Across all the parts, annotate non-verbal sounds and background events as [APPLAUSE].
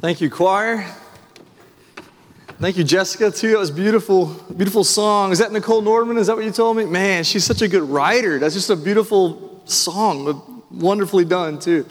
Thank you, choir. Thank you, Jessica, too. That was beautiful, beautiful song. Is that Nicole Norman? Is that what you told me? Man, she's such a good writer. That's just a beautiful song, wonderfully done, too.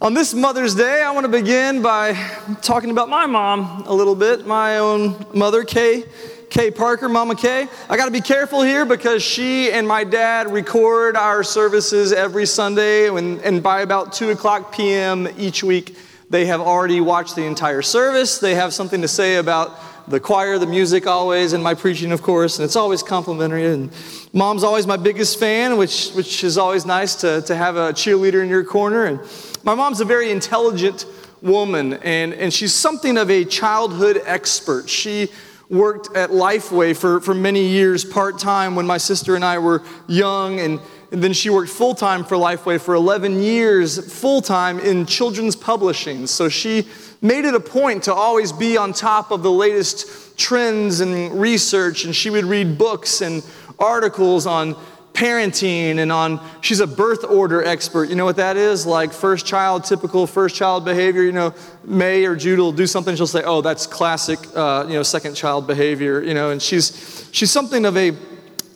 On this Mother's Day, I want to begin by talking about my mom a little bit, my own mother, Kay. Kay Parker, Mama Kay. I got to be careful here because she and my dad record our services every Sunday, and, and by about 2 o'clock p.m. each week, they have already watched the entire service. They have something to say about the choir, the music always, and my preaching, of course, and it's always complimentary. And mom's always my biggest fan, which, which is always nice to, to have a cheerleader in your corner. And my mom's a very intelligent woman, and, and she's something of a childhood expert. She worked at Lifeway for, for many years part time when my sister and I were young, and, and then she worked full time for Lifeway for 11 years, full time in children's publishing. So she made it a point to always be on top of the latest trends and research, and she would read books and articles on parenting and on she's a birth order expert you know what that is like first child typical first child behavior you know may or jude will do something she'll say oh that's classic uh, you know second child behavior you know and she's she's something of a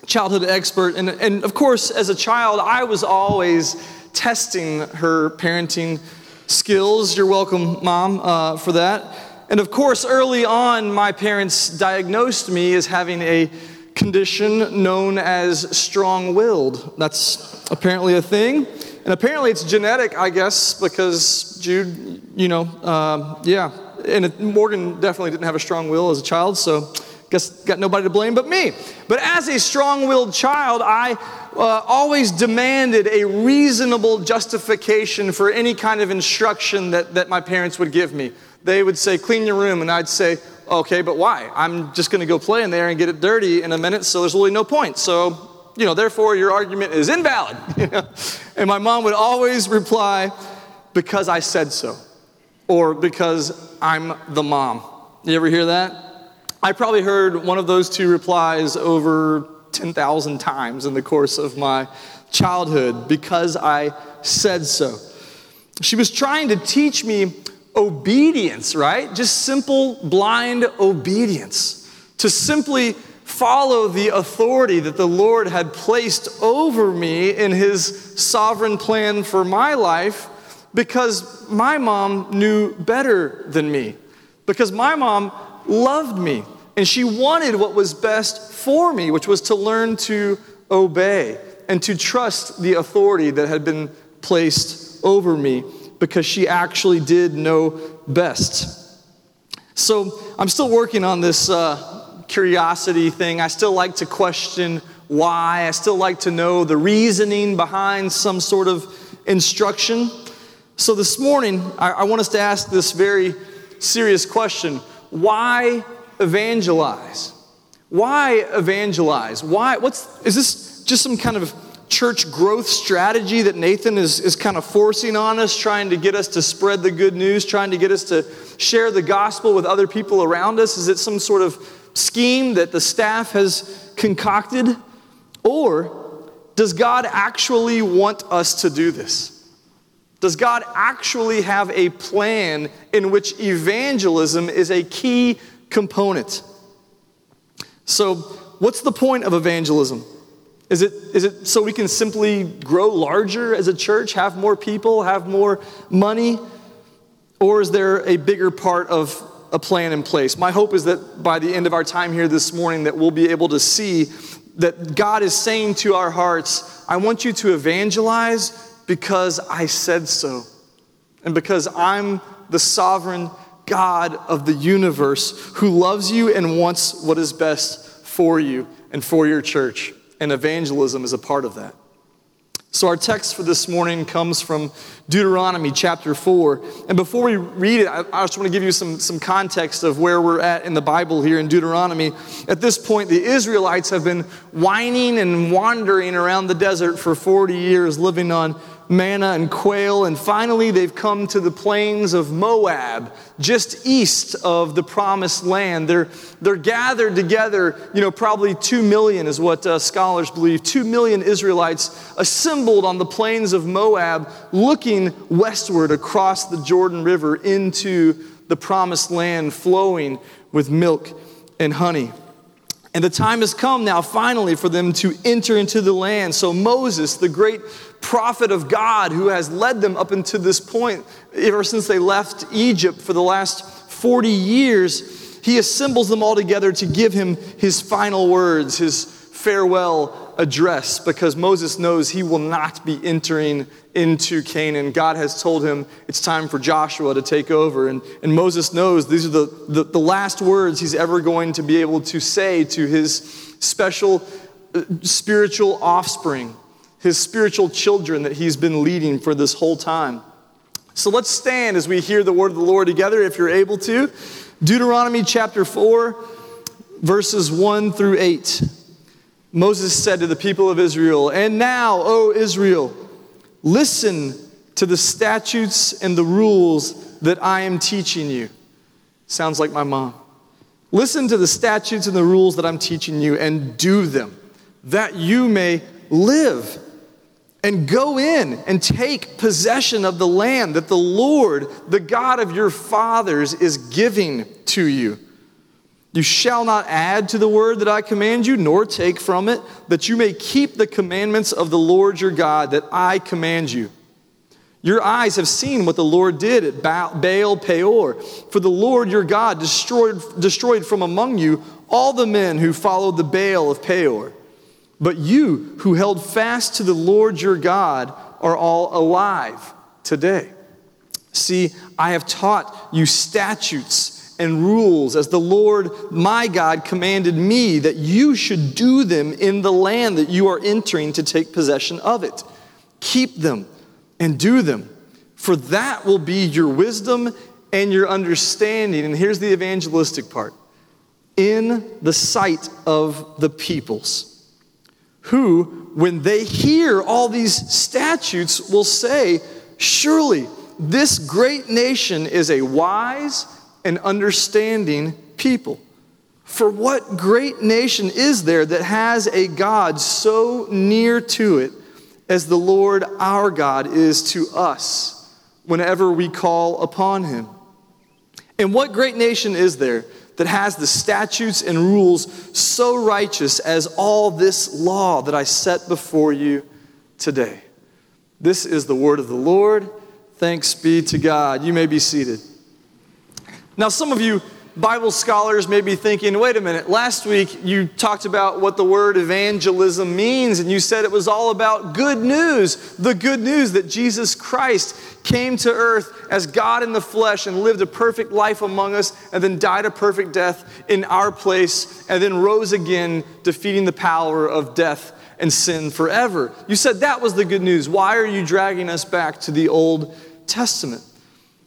childhood expert and, and of course as a child i was always testing her parenting skills you're welcome mom uh, for that and of course early on my parents diagnosed me as having a condition known as strong willed. That's apparently a thing. And apparently it's genetic, I guess, because Jude, you know, uh, yeah. And it, Morgan definitely didn't have a strong will as a child, so guess got nobody to blame but me. But as a strong willed child, I uh, always demanded a reasonable justification for any kind of instruction that, that my parents would give me. They would say, clean your room, and I'd say, Okay, but why? I'm just going to go play in there and get it dirty in a minute, so there's really no point. So, you know, therefore your argument is invalid. [LAUGHS] and my mom would always reply, because I said so, or because I'm the mom. You ever hear that? I probably heard one of those two replies over 10,000 times in the course of my childhood because I said so. She was trying to teach me obedience, right? Just simple, blind obedience. To simply follow the authority that the Lord had placed over me in His sovereign plan for my life because my mom knew better than me. Because my mom loved me and she wanted what was best for me, which was to learn to obey and to trust the authority that had been placed over me because she actually did know best. So I'm still working on this uh, curiosity thing. I still like to question why. I still like to know the reasoning behind some sort of instruction. So this morning, I, I want us to ask this very serious question why evangelize? Why evangelize? Why? What's, is this just some kind of church growth strategy that Nathan is, is kind of forcing on us, trying to get us to spread the good news, trying to get us to share the gospel with other people around us? Is it some sort of scheme that the staff has concocted? Or does God actually want us to do this? Does God actually have a plan in which evangelism is a key component? So, what's the point of evangelism? Is it, is it so we can simply grow larger as a church, have more people, have more money? Or is there a bigger part of a plan in place? My hope is that by the end of our time here this morning that we'll be able to see that God is saying to our hearts, I want you to evangelize because I said so. And because I'm the sovereign God of the universe who loves you and wants what is best for you and for your church and evangelism is a part of that. So, our text for this morning comes from Deuteronomy chapter 4. And before we read it, I, just want to give you some, some context of where we're at in the Bible here in Deuteronomy. At this point, the Israelites have been whining and wandering around the desert for 40 years, living on manna and quail, and finally they've come to the plains of Moab, just east of the promised land. They're, they're gathered together, you know, probably two million is what uh, scholars believe, two million Israelites assembled on the plains of Moab, looking westward across the Jordan River into the promised land flowing with milk and honey. And the time has come now, finally, for them to enter into the land. So, Moses, the great prophet of God who has led them up until this point, ever since they left Egypt for the last 40 years, he assembles them all together to give him his final words, his farewell address, because Moses knows he will not be entering into Canaan. God has told him it's time for Joshua to take over. And, and Moses knows these are the, the, the last words he's ever going to be able to say to his special uh, spiritual offspring, his spiritual children that he's been leading for this whole time. So let's stand as we hear the word of the Lord together, if you're able to. Deuteronomy chapter 4, verses 1 through 8. Moses said to the people of Israel, And now, O Israel, Listen to the statutes and the rules that I am teaching you. Sounds like my mom. Listen to the statutes and the rules that I'm teaching you and do them, that you may live. And go in and take possession of the land that the Lord, the God of your fathers, is giving to you. You shall not add to the word that I command you, nor take from it, that you may keep the commandments of the Lord your God that I command you. Your eyes have seen what the Lord did at Baal Peor. For the Lord your God destroyed, destroyed from among you all the men who followed the Baal of Peor. But you who held fast to the Lord your God are all alive today. See, I have taught you statutes and rules as the Lord my God commanded me that you should do them in the land that you are entering to take possession of it. Keep them and do them, for that will be your wisdom and your understanding. And here's the evangelistic part in the sight of the peoples, who, when they hear all these statutes, will say, Surely this great nation is a wise and understanding people. For what great nation is there that has a God so near to it as the Lord our God is to us whenever we call upon him? And what great nation is there that has the statutes and rules so righteous as all this law that I set before you today? This is the word of the Lord. Thanks be to God. You may be seated. Now, some of you Bible scholars may be thinking, wait a minute, last week you talked about what the word evangelism means, and you said it was all about good news the good news that Jesus Christ came to earth as God in the flesh and lived a perfect life among us, and then died a perfect death in our place, and then rose again, defeating the power of death and sin forever. You said that was the good news. Why are you dragging us back to the Old Testament?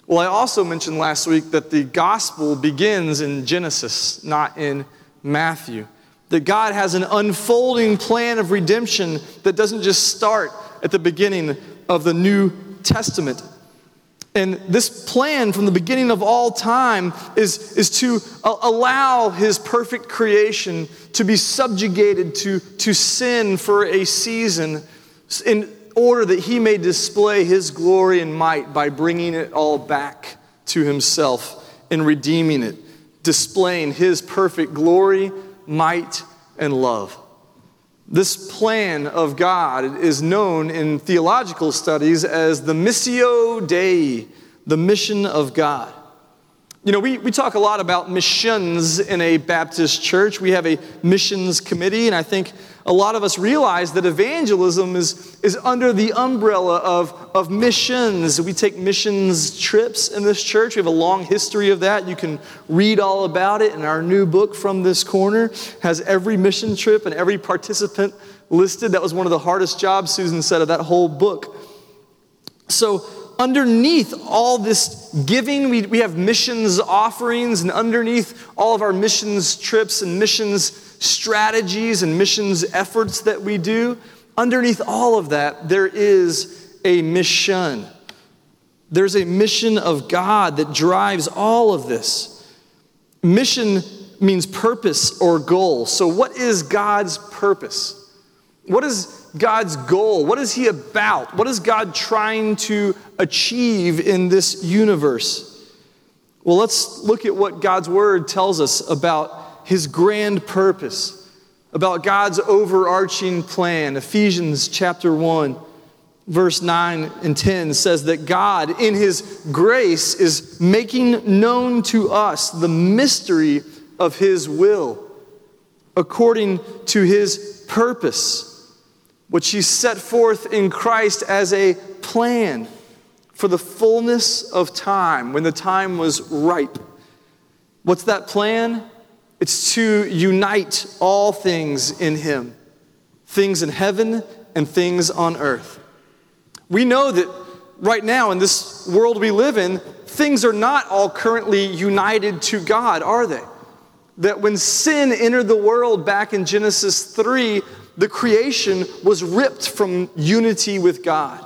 Well, I also mentioned last week that the gospel begins in Genesis, not in Matthew. That God has an unfolding plan of redemption that doesn't just start at the beginning of the New Testament. And this plan from the beginning of all time is, is to uh, allow his perfect creation to be subjugated to, to sin for a season in order that he may display his glory and might by bringing it all back to himself and redeeming it, displaying his perfect glory, might, and love. This plan of God is known in theological studies as the Missio Dei, the mission of God. You know, we, we talk a lot about missions in a Baptist church. We have a missions committee, and I think a lot of us realize that evangelism is, is under the umbrella of, of missions. We take missions trips in this church. We have a long history of that. You can read all about it in our new book from this corner. has every mission trip and every participant listed. That was one of the hardest jobs Susan said of that whole book. So underneath all this giving, we, we have missions offerings, and underneath all of our missions trips and missions strategies and missions efforts that we do, underneath all of that, there is a mission. There's a mission of God that drives all of this. Mission means purpose or goal. So, what is God's purpose? What is God's goal? What is He about? What is God trying to achieve in this universe? Well, let's look at what God's Word tells us about His grand purpose, about God's overarching plan. Ephesians chapter 1 verse 9 and 10 says that God, in His grace, is making known to us the mystery of His will according to His purpose, which He set forth in Christ as a plan for the fullness of time, when the time was ripe. What's that plan? It's to unite all things in Him things in heaven and things on earth. We know that right now in this world we live in, things are not all currently united to God, are they? That when sin entered the world back in Genesis 3, the creation was ripped from unity with God.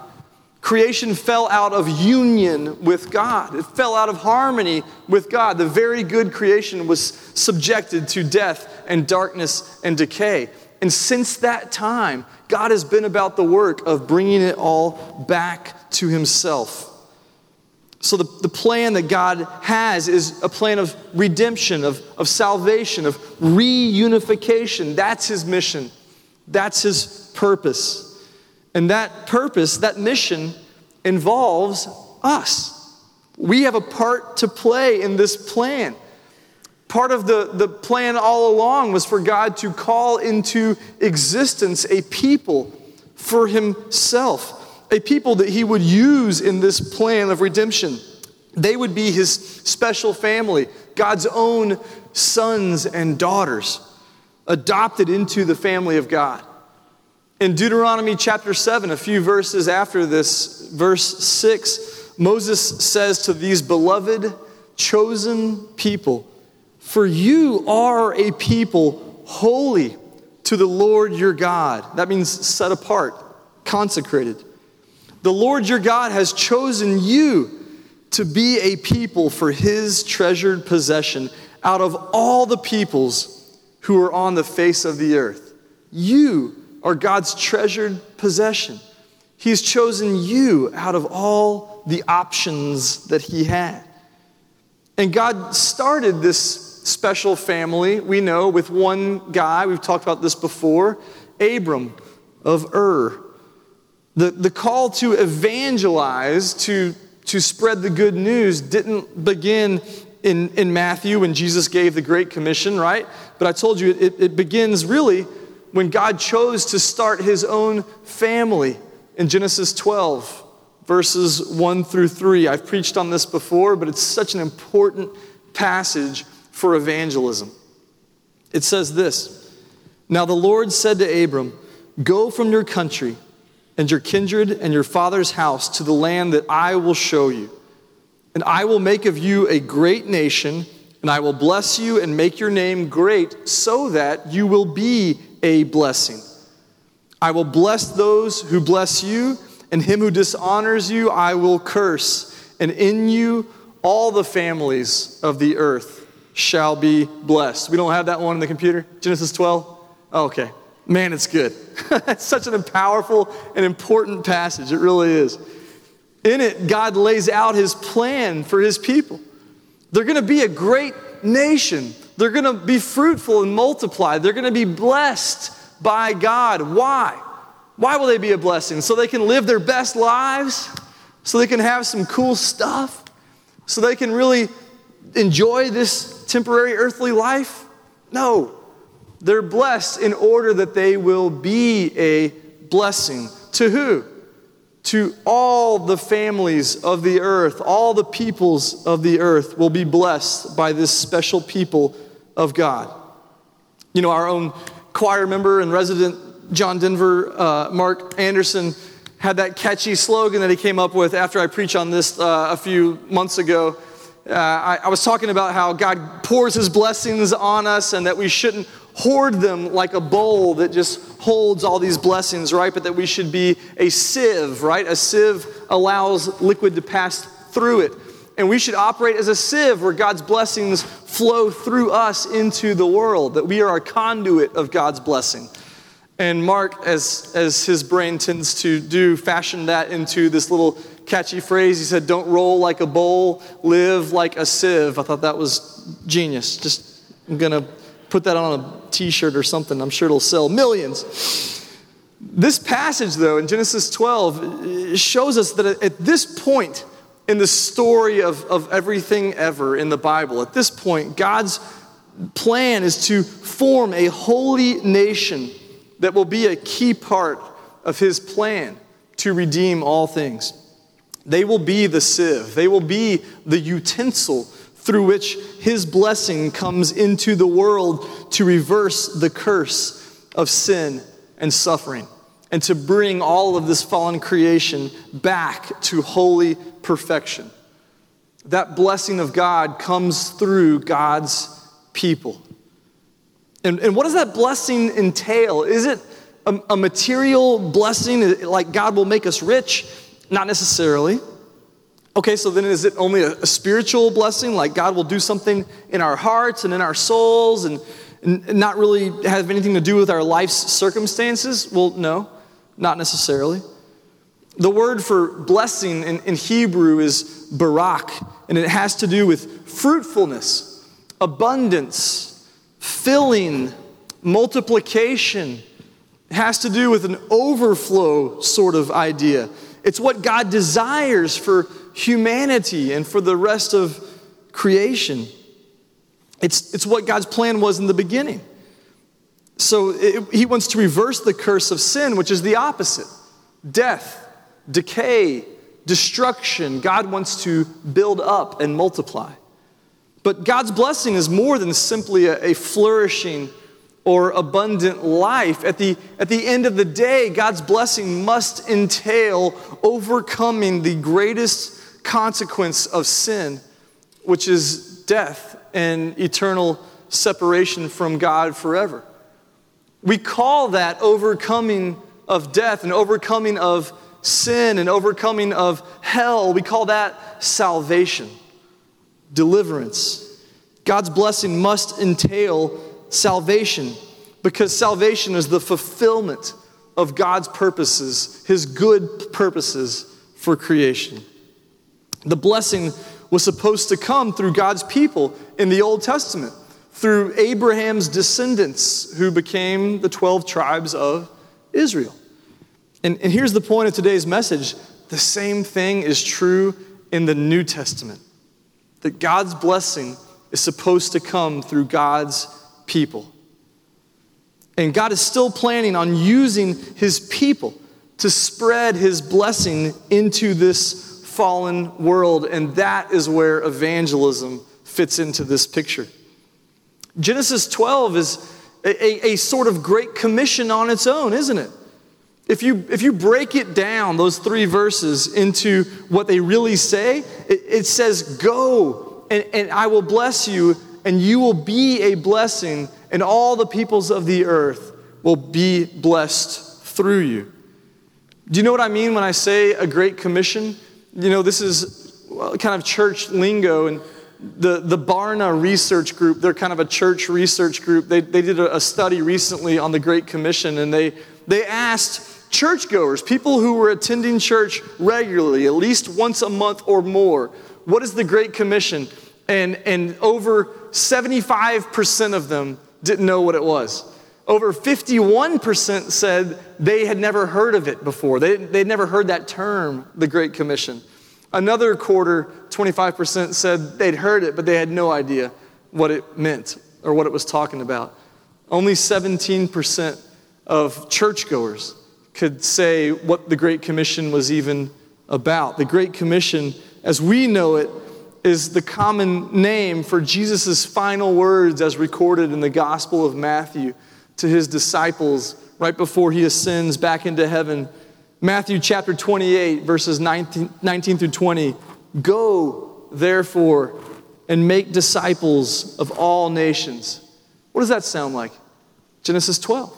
Creation fell out of union with God. It fell out of harmony with God. The very good creation was subjected to death and darkness and decay. And since that time, God has been about the work of bringing it all back to Himself. So, the, the plan that God has is a plan of redemption, of, of salvation, of reunification. That's His mission, that's His purpose. And that purpose, that mission, involves us. We have a part to play in this plan. Part of the, the plan all along was for God to call into existence a people for himself, a people that he would use in this plan of redemption. They would be his special family, God's own sons and daughters, adopted into the family of God. In Deuteronomy chapter 7, a few verses after this, verse 6, Moses says to these beloved, chosen people, for you are a people holy to the Lord your God. That means set apart, consecrated. The Lord your God has chosen you to be a people for his treasured possession out of all the peoples who are on the face of the earth. You are God's treasured possession. He's chosen you out of all the options that he had. And God started this special family, we know, with one guy. We've talked about this before Abram of Ur. The, the call to evangelize, to, to spread the good news, didn't begin in, in Matthew when Jesus gave the Great Commission, right? But I told you it, it begins really when God chose to start his own family in Genesis 12, verses 1 through 3. I've preached on this before, but it's such an important passage for evangelism. It says this Now the Lord said to Abram, Go from your country and your kindred and your father's house to the land that I will show you. And I will make of you a great nation, and I will bless you and make your name great so that you will be a blessing. I will bless those who bless you, and him who dishonors you I will curse, and in you all the families of the earth shall be blessed. We don't have that one in the computer? Genesis 12? Oh, okay. Man, it's good. [LAUGHS] it's such an powerful and important passage. It really is. In it, God lays out his plan for his people. They're going to be a great nation. They're going to be fruitful and multiply. They're going to be blessed by God. Why? Why will they be a blessing? So they can live their best lives? So they can have some cool stuff? So they can really enjoy this temporary earthly life? No. They're blessed in order that they will be a blessing. To who? To all the families of the earth, all the peoples of the earth will be blessed by this special people of God. You know, our own choir member and resident, John Denver, uh, Mark Anderson, had that catchy slogan that he came up with after I preached on this uh, a few months ago. Uh, I, I was talking about how God pours his blessings on us and that we shouldn't hoard them like a bowl that just holds all these blessings, right? But that we should be a sieve, right? A sieve allows liquid to pass through it. And we should operate as a sieve where God's blessings flow through us into the world, that we are a conduit of God's blessing. And Mark, as, as his brain tends to do, fashioned that into this little catchy phrase. He said, Don't roll like a bowl, live like a sieve. I thought that was genius. Just, I'm going to put that on a t shirt or something. I'm sure it'll sell millions. This passage, though, in Genesis 12, shows us that at this point in the story of, of everything ever in the Bible, at this point, God's plan is to form a holy nation that will be a key part of his plan to redeem all things. They will be the sieve, they will be the utensil through which his blessing comes into the world to reverse the curse of sin and suffering and to bring all of this fallen creation back to holy perfection. That blessing of God comes through God's people. And, and what does that blessing entail? Is it a, a material blessing, like God will make us rich? Not necessarily. Okay, so then is it only a, a, spiritual blessing, like God will do something in our hearts and in our souls and, and not really have anything to do with our life's circumstances? Well, no, not necessarily. The word for blessing in, in Hebrew is barak, and it has to do with fruitfulness, abundance, filling, multiplication. It has to do with an overflow sort of idea. It's what God desires for humanity and for the rest of creation. It's, it's what God's plan was in the beginning. So it, he wants to reverse the curse of sin, which is the opposite death, decay, destruction. God wants to build up and multiply. But God's blessing is more than simply a, a flourishing or abundant life. At the, at the end of the day, God's blessing must entail overcoming the greatest consequence of sin, which is death and eternal separation from God forever. We call that overcoming of death and overcoming of sin and overcoming of hell. We call that salvation, deliverance. God's blessing must entail salvation because salvation is the fulfillment of God's purposes, His good purposes for creation. The blessing was supposed to come through God's people in the Old Testament, through Abraham's descendants who became the 12 tribes of Israel. And, and here's the point of today's message the same thing is true in the New Testament that God's blessing is supposed to come through God's people. And God is still planning on using his people to spread his blessing into this fallen world. And that is where evangelism fits into this picture. Genesis 12 is a, a, a, sort of great commission on its own, isn't it? If you, if you break it down, those three verses, into what they really say, it, it says, Go, and, and I will bless you and you will be a blessing, and all the peoples of the earth will be blessed through you. Do you know what I mean when I say a great commission? You know, this is kind of church lingo, and the, the Barna Research Group, they're kind of a church research group. They, they did a, study recently on the Great Commission, and they, they asked churchgoers, people who were attending church regularly, at least once a month or more, what is the Great Commission? And, and over 75% of them didn't know what it was. Over 51% said they had never heard of it before. They, they'd never heard that term, the Great Commission. Another quarter, 25%, said they'd heard it, but they had no idea what it meant or what it was talking about. Only 17% of churchgoers could say what the Great Commission was even about. The Great Commission, as we know it, is the common name for Jesus' final words as recorded in the Gospel of Matthew to his disciples right before he ascends back into heaven. Matthew chapter 28, verses 19, 19 through 20. Go, therefore, and make disciples of all nations. What does that sound like? Genesis 12.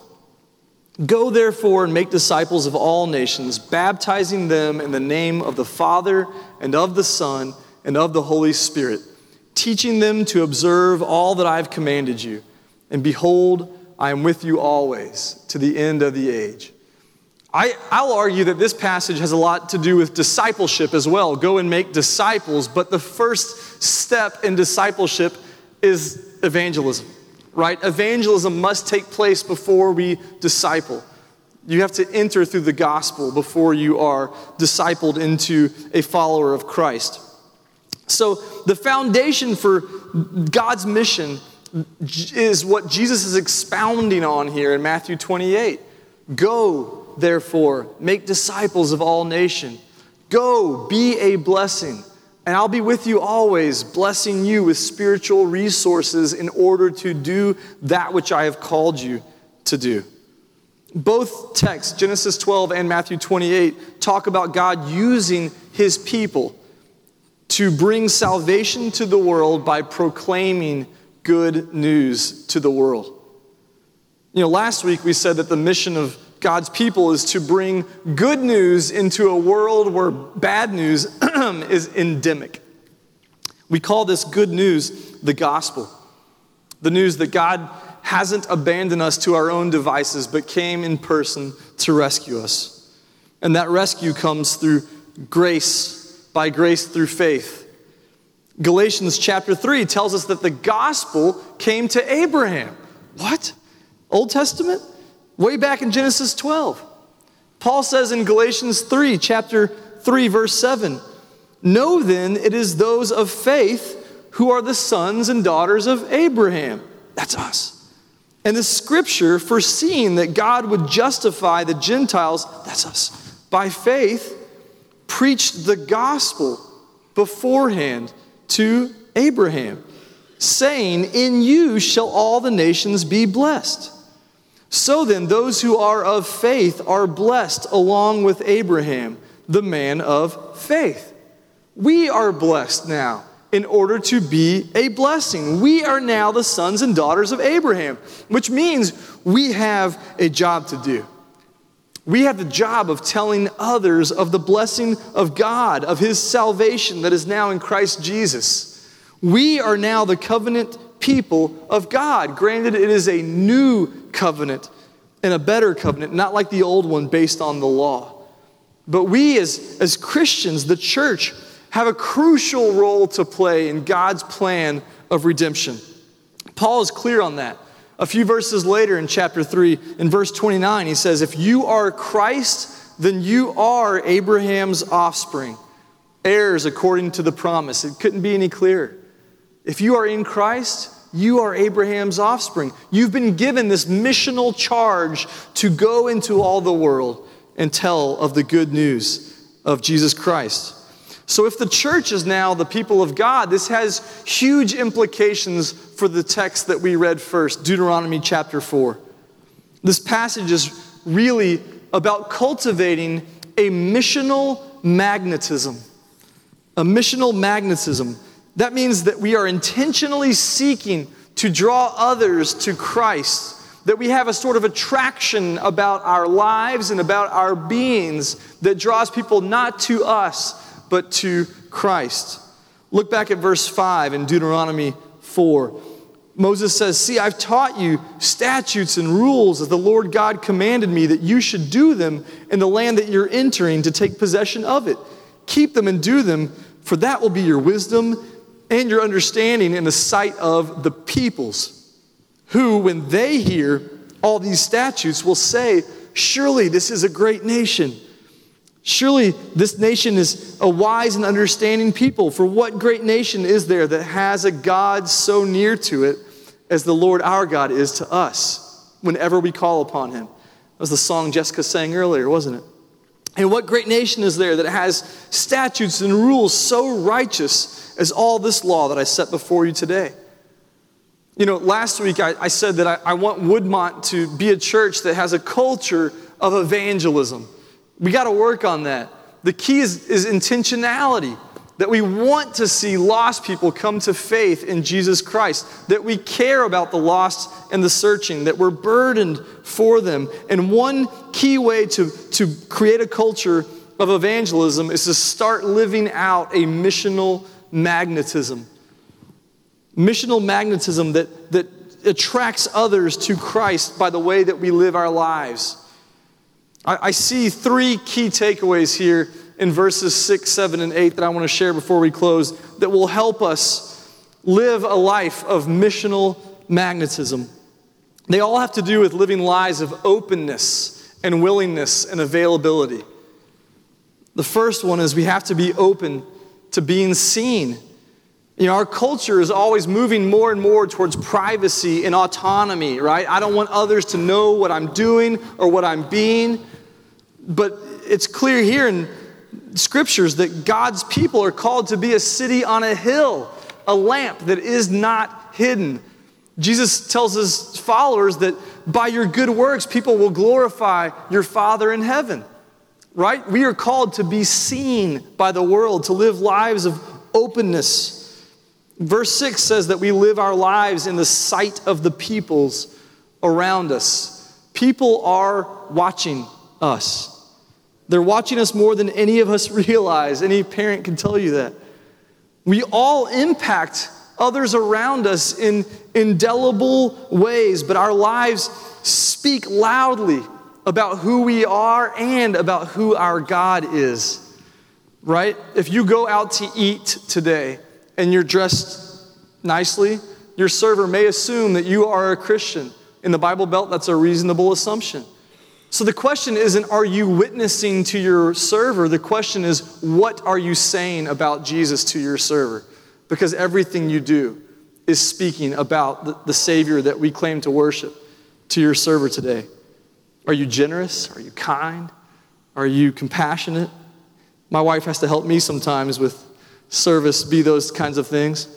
Go therefore and make disciples of all nations, baptizing them in the name of the Father and of the Son and of the Holy Spirit, teaching them to observe all that I have commanded you. And behold, I am with you always to the end of the age. I, will argue that this passage has a lot to do with discipleship as well. Go and make disciples, but the first step in discipleship is evangelism right? Evangelism must take place before we disciple. You have to enter through the gospel before you are discipled into a follower of Christ. So, the foundation for God's mission is what Jesus is expounding on here in Matthew 28. Go, therefore, make disciples of all nations. Go, be a blessing. And I'll be with you always, blessing you with spiritual resources in order to do that which I have called you to do. Both texts, Genesis 12 and Matthew 28, talk about God using his people to bring salvation to the world by proclaiming good news to the world. You know, last week we said that the mission of God's people is to bring good news into a world where bad news [CLEARS THROAT] is endemic. We call this good news the gospel. The news that God hasn't abandoned us to our own devices, but came in person to rescue us. And that rescue comes through grace, by grace through faith. Galatians chapter 3 tells us that the gospel came to Abraham. What? Old Testament? Way back in Genesis 12. Paul says in Galatians 3, chapter 3, verse 7 Know then it is those of faith who are the sons and daughters of Abraham. That's us. And the scripture, foreseeing that God would justify the Gentiles, that's us, by faith, preached the gospel beforehand to Abraham, saying, In you shall all the nations be blessed. So then, those who are of faith are blessed along with Abraham, the man of faith. We are blessed now in order to be a blessing. We are now the sons and daughters of Abraham, which means we have a job to do. We have the job of telling others of the blessing of God, of his salvation that is now in Christ Jesus. We are now the covenant people of God. Granted, it is a new covenant and a better covenant, not like the old one based on the law. But we, as, as Christians, the church, have a crucial role to play in God's plan of redemption. Paul is clear on that. A few verses later in chapter 3, in verse 29, he says, If you are Christ, then you are Abraham's offspring, heirs according to the promise. It couldn't be any clearer. If you are in Christ, you are Abraham's offspring. You've been given this missional charge to go into all the world and tell of the good news of Jesus Christ. So, if the church is now the people of God, this has huge implications for the text that we read first, Deuteronomy chapter 4. This passage is really about cultivating a missional magnetism. A missional magnetism. That means that we are intentionally seeking to draw others to Christ, that we have a sort of attraction about our lives and about our beings that draws people not to us, but to Christ. Look back at verse 5 in Deuteronomy 4. Moses says, See, I've taught you statutes and rules as the Lord God commanded me that you should do them in the land that you're entering to take possession of it. Keep them and do them, for that will be your wisdom and your understanding in the sight of the peoples, who, when they hear all these statutes, will say, Surely this is a great nation. Surely this nation is a wise and understanding people. For what great nation is there that has a God so near to it as the Lord our God is to us whenever we call upon him? That was the song Jessica sang earlier, wasn't it? And what great nation is there that has statutes and rules so righteous as all this law that I set before you today. You know, last week I, I said that I, I want Woodmont to be a church that has a culture of evangelism. We got to work on that. The key is, is intentionality. that we want to see lost people come to faith in Jesus Christ, that we care about the lost and the searching, that we're burdened for them. And one key way to, to create a culture of evangelism is to start living out a missional magnetism. Missional magnetism that, that attracts others to Christ by the way that we live our lives. I, I see three key takeaways here in verses 6, 7, and 8 that I want to share before we close that will help us live a life of missional magnetism. They all have to do with living lives of openness and willingness and availability. The first one is we have to be open to being seen. You know, our culture is always moving more and more towards privacy and autonomy, right? I don't want others to know what I'm doing or what I'm being. But it's clear here in scriptures that God's people are called to be a city on a hill, a lamp that is not hidden. Jesus tells his followers that by your good works, people will glorify your Father in heaven. Right? We are called to be seen by the world, to live lives of openness. Verse 6 says that we live our lives in the sight of the peoples around us. People are watching us. They're watching us more than any of us [LAUGHS] realize. Any parent can tell you that. We all impact others around us in indelible ways, but our lives speak loudly about who we are and about who our God is. Right? If you go out to eat today and you're dressed nicely, your server may assume that you are a Christian. In the Bible Belt, that's a reasonable assumption. So the question isn't, are you witnessing to your server? The question is, what are you saying about Jesus to your server? Because everything you do is speaking about the, the Savior that we claim to worship to your server today. Are you generous? Are you kind? Are you compassionate? My wife has to help me sometimes with service, be those kinds of things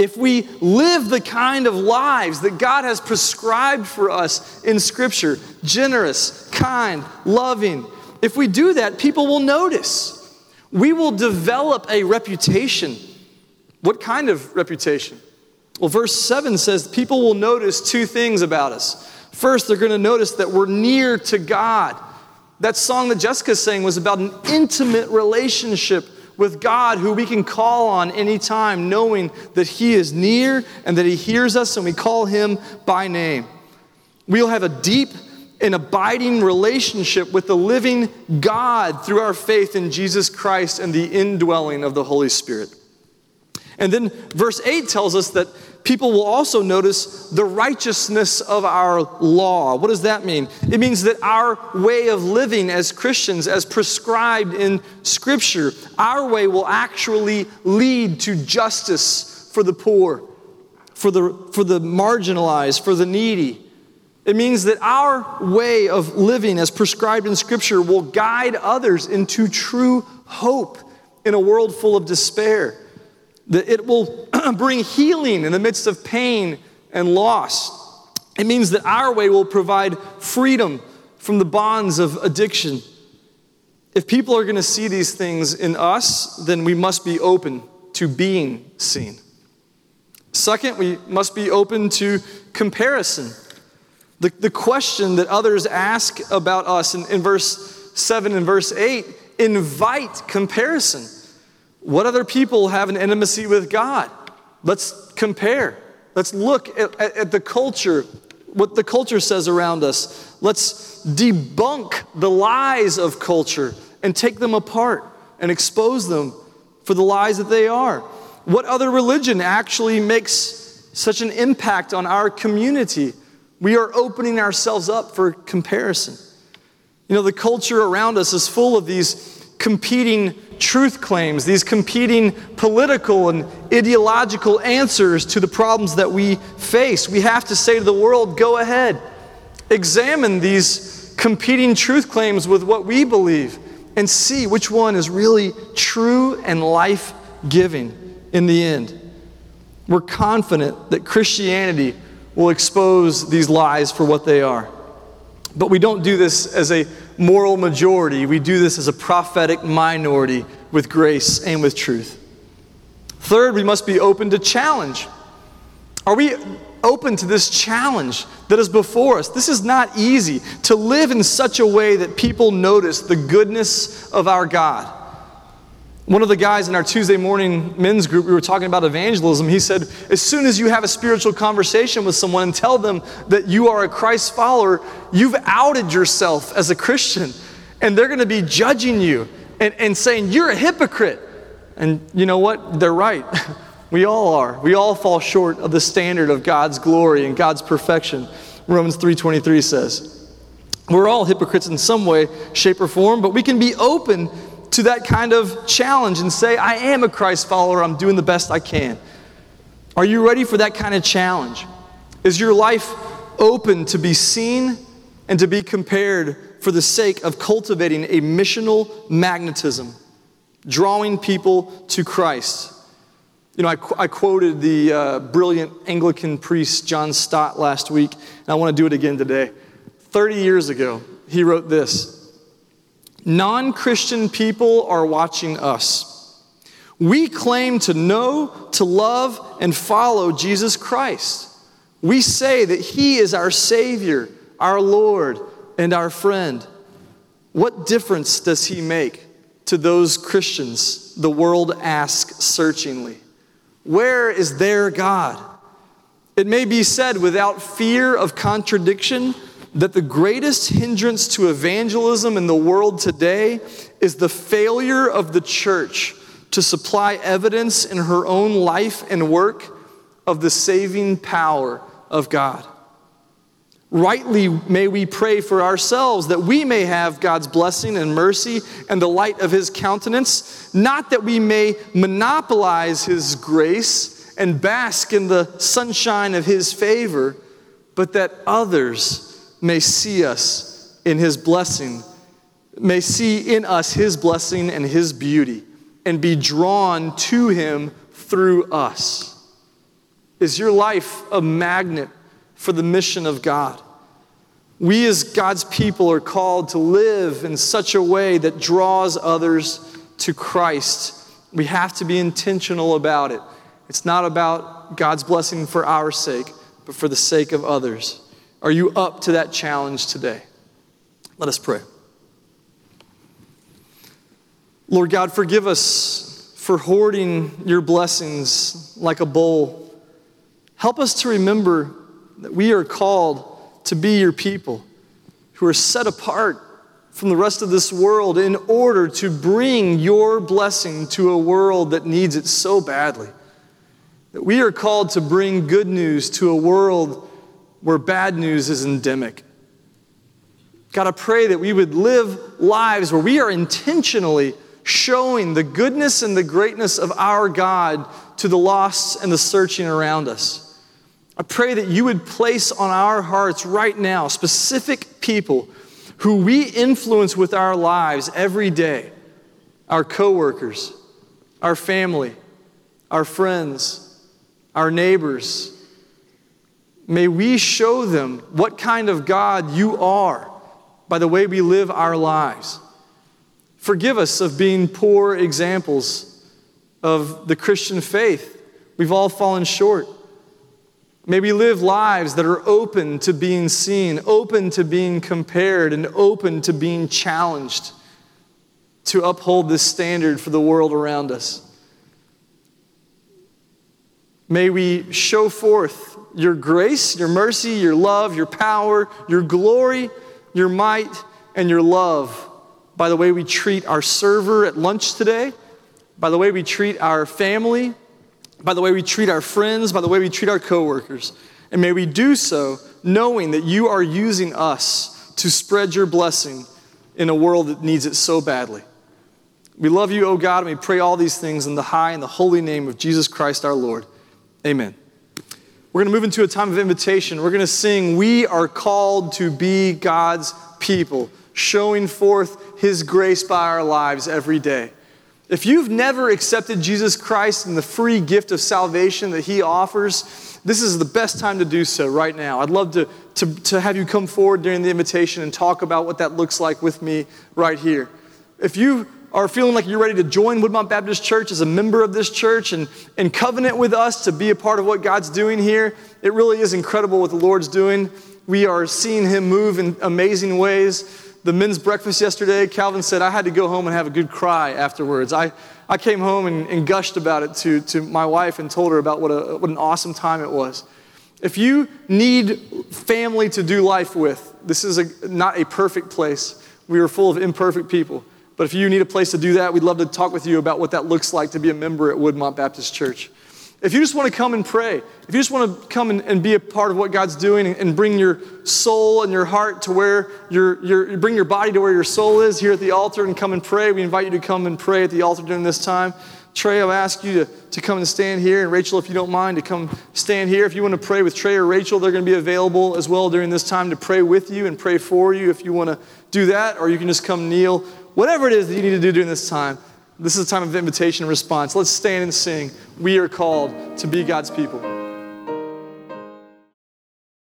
if we live the kind of lives that God has prescribed for us in Scripture generous, kind, loving if we do that, people will notice. We will develop a reputation. What kind of reputation? Well, verse 7 says people will notice two things about us. First, they're going to notice that we're near to God. That song that Jessica sang was about an intimate relationship with God who we can call on anytime, knowing that He is near and that He hears us and we call Him by name. We'll have a deep and abiding relationship with the living God through our faith in Jesus Christ and the indwelling of the Holy Spirit. And then verse 8 tells us that people will also notice the righteousness of our law. What does that mean? It means that our way of living as Christians, as prescribed in Scripture, our way will actually lead to justice for the poor, for the, for the marginalized, for the needy. It means that our way of living as prescribed in Scripture will guide others into true hope in a world full of despair that it will [CLEARS THROAT] bring healing in the midst of pain and loss. It means that our way will provide freedom from the bonds of addiction. If people are going to see these things in us, then we must be open to being seen. Second, we must be open to comparison. The, the question that others ask about us in, in verse 7 and verse 8 invite comparison. What other people have an intimacy with God? Let's compare. Let's look at, at, at, the culture, what the culture says around us. Let's debunk the lies of culture and take them apart and expose them for the lies that they are. What other religion actually makes such an impact on our community? We are opening ourselves up for comparison. You know, the culture around us is full of these competing truth claims, these competing political and ideological answers to the problems that we face. We have to say to the world, go ahead, examine these competing truth claims with what we believe and see which one is really true and life giving in the end. We're confident that Christianity will expose these lies for what they are. But we don't do this as a moral majority. We do this as a prophetic minority with grace and with truth. Third, we must be open to challenge. Are we open to this challenge that is before us? This is not easy to live in such a way that people notice the goodness of our God. One of the guys in our Tuesday morning men's group, we were talking about evangelism. He said, As soon as you have a spiritual conversation with someone and tell them that you are a Christ follower, you've outed yourself as a Christian. And they're going to be judging you and, and saying, You're a hypocrite. And you know what? They're right. [LAUGHS] We all are. We all fall short of the standard of God's glory and God's perfection. Romans 3:23 says. We're all hypocrites in some way, shape or form, but we can be open to that kind of challenge and say, I am a Christ follower, I'm doing the best I can. Are you ready for that kind of challenge? Is your life open to be seen and to be compared for the sake of cultivating a missional magnetism, drawing people to Christ? You know, I, I quoted the uh, brilliant Anglican priest John Stott last week, and I want to do it again today. 30 years ago, he wrote this Non Christian people are watching us. We claim to know, to love, and follow Jesus Christ. We say that He is our Savior, our Lord, and our friend. What difference does He make to those Christians? The world asks searchingly. Where is their God? It may be said without fear of contradiction that the greatest hindrance to evangelism in the world today is the failure of the church to supply evidence in her own life and work of the saving power of God. Rightly may we pray for ourselves that we may have God's blessing and mercy and the light of His countenance, not that we may monopolize His grace and bask in the sunshine of His favor, but that others may see us in his blessing, may see in us his blessing and his beauty, and be drawn to him through us. Is your life a magnet for the mission of God? We, as God's people, are called to live in such a way that draws others to Christ. We have to be intentional about it. It's not about God's blessing for our sake, but for the sake of others. Are you up to that challenge today? Let us pray. Lord God, forgive us for hoarding your blessings like a bowl. Help us to remember that we are called to be your people who are set apart from the rest of this world in order to bring your blessing to a world that needs it so badly. That we are called to bring good news to a world where bad news is endemic. God, I pray that we would live lives where we are intentionally showing the goodness and the greatness of our God to the lost and the searching around us. I pray that you would place on our hearts right now specific people who we influence with our lives every day our coworkers, our family, our friends, our neighbors, May we show them what kind of God you are by the way we live our lives. Forgive us of being poor examples of the Christian faith. We've all fallen short. May we live lives that are open to being seen, open to being compared, and open to being challenged to uphold this standard for the world around us. May we show forth your grace, your mercy, your love, your power, your glory, your might, and your love by the way we treat our server at lunch today, by the way we treat our family, by the way we treat our friends, by the way we treat our coworkers. And may we do so knowing that you are using us to spread your blessing in a world that needs it so badly. We love you, O God, and we pray all these things in the high and the holy name of Jesus Christ our Lord. Amen. We're going to move into a time of invitation. We're going to sing, We are called to be God's people, showing forth His grace by our lives every day. If you've never accepted Jesus Christ and the free gift of salvation that He offers, this is the best time to do so right now. I'd love to, to, to have you come forward during the invitation and talk about what that looks like with me right here. If you are feeling like you're ready to join Woodmont Baptist Church as a member of this church and, and covenant with us to be a part of what God's doing here, it really is incredible what the Lord's doing. We are seeing Him move in amazing ways. The men's breakfast yesterday, Calvin said, I had to go home and have a good cry afterwards. I, I came home and, and gushed about it to, to my wife and told her about what, a, what an awesome time it was. If you need family to do life with, this is a, not a perfect place. We are full of imperfect people. But if you need a place to do that, we'd love to talk with you about what that looks like to be a member at Woodmont Baptist Church. If you just want to come and pray, if you just want to come and, and be a part of what God's doing and, and, bring your soul and your heart to where your, your, bring your body to where your soul is here at the altar and come and pray, we invite you to come and pray at the altar during this time. Trey, I'll ask you to, to come and stand here. And Rachel, if you don't mind, to come stand here. If you want to pray with Trey or Rachel, they're going to be available as well during this time to pray with you and pray for you if you want to do that, or you can just come kneel whatever it is that you need to do during this time, this is a time of invitation and response. Let's stand and sing. We are called to be God's people.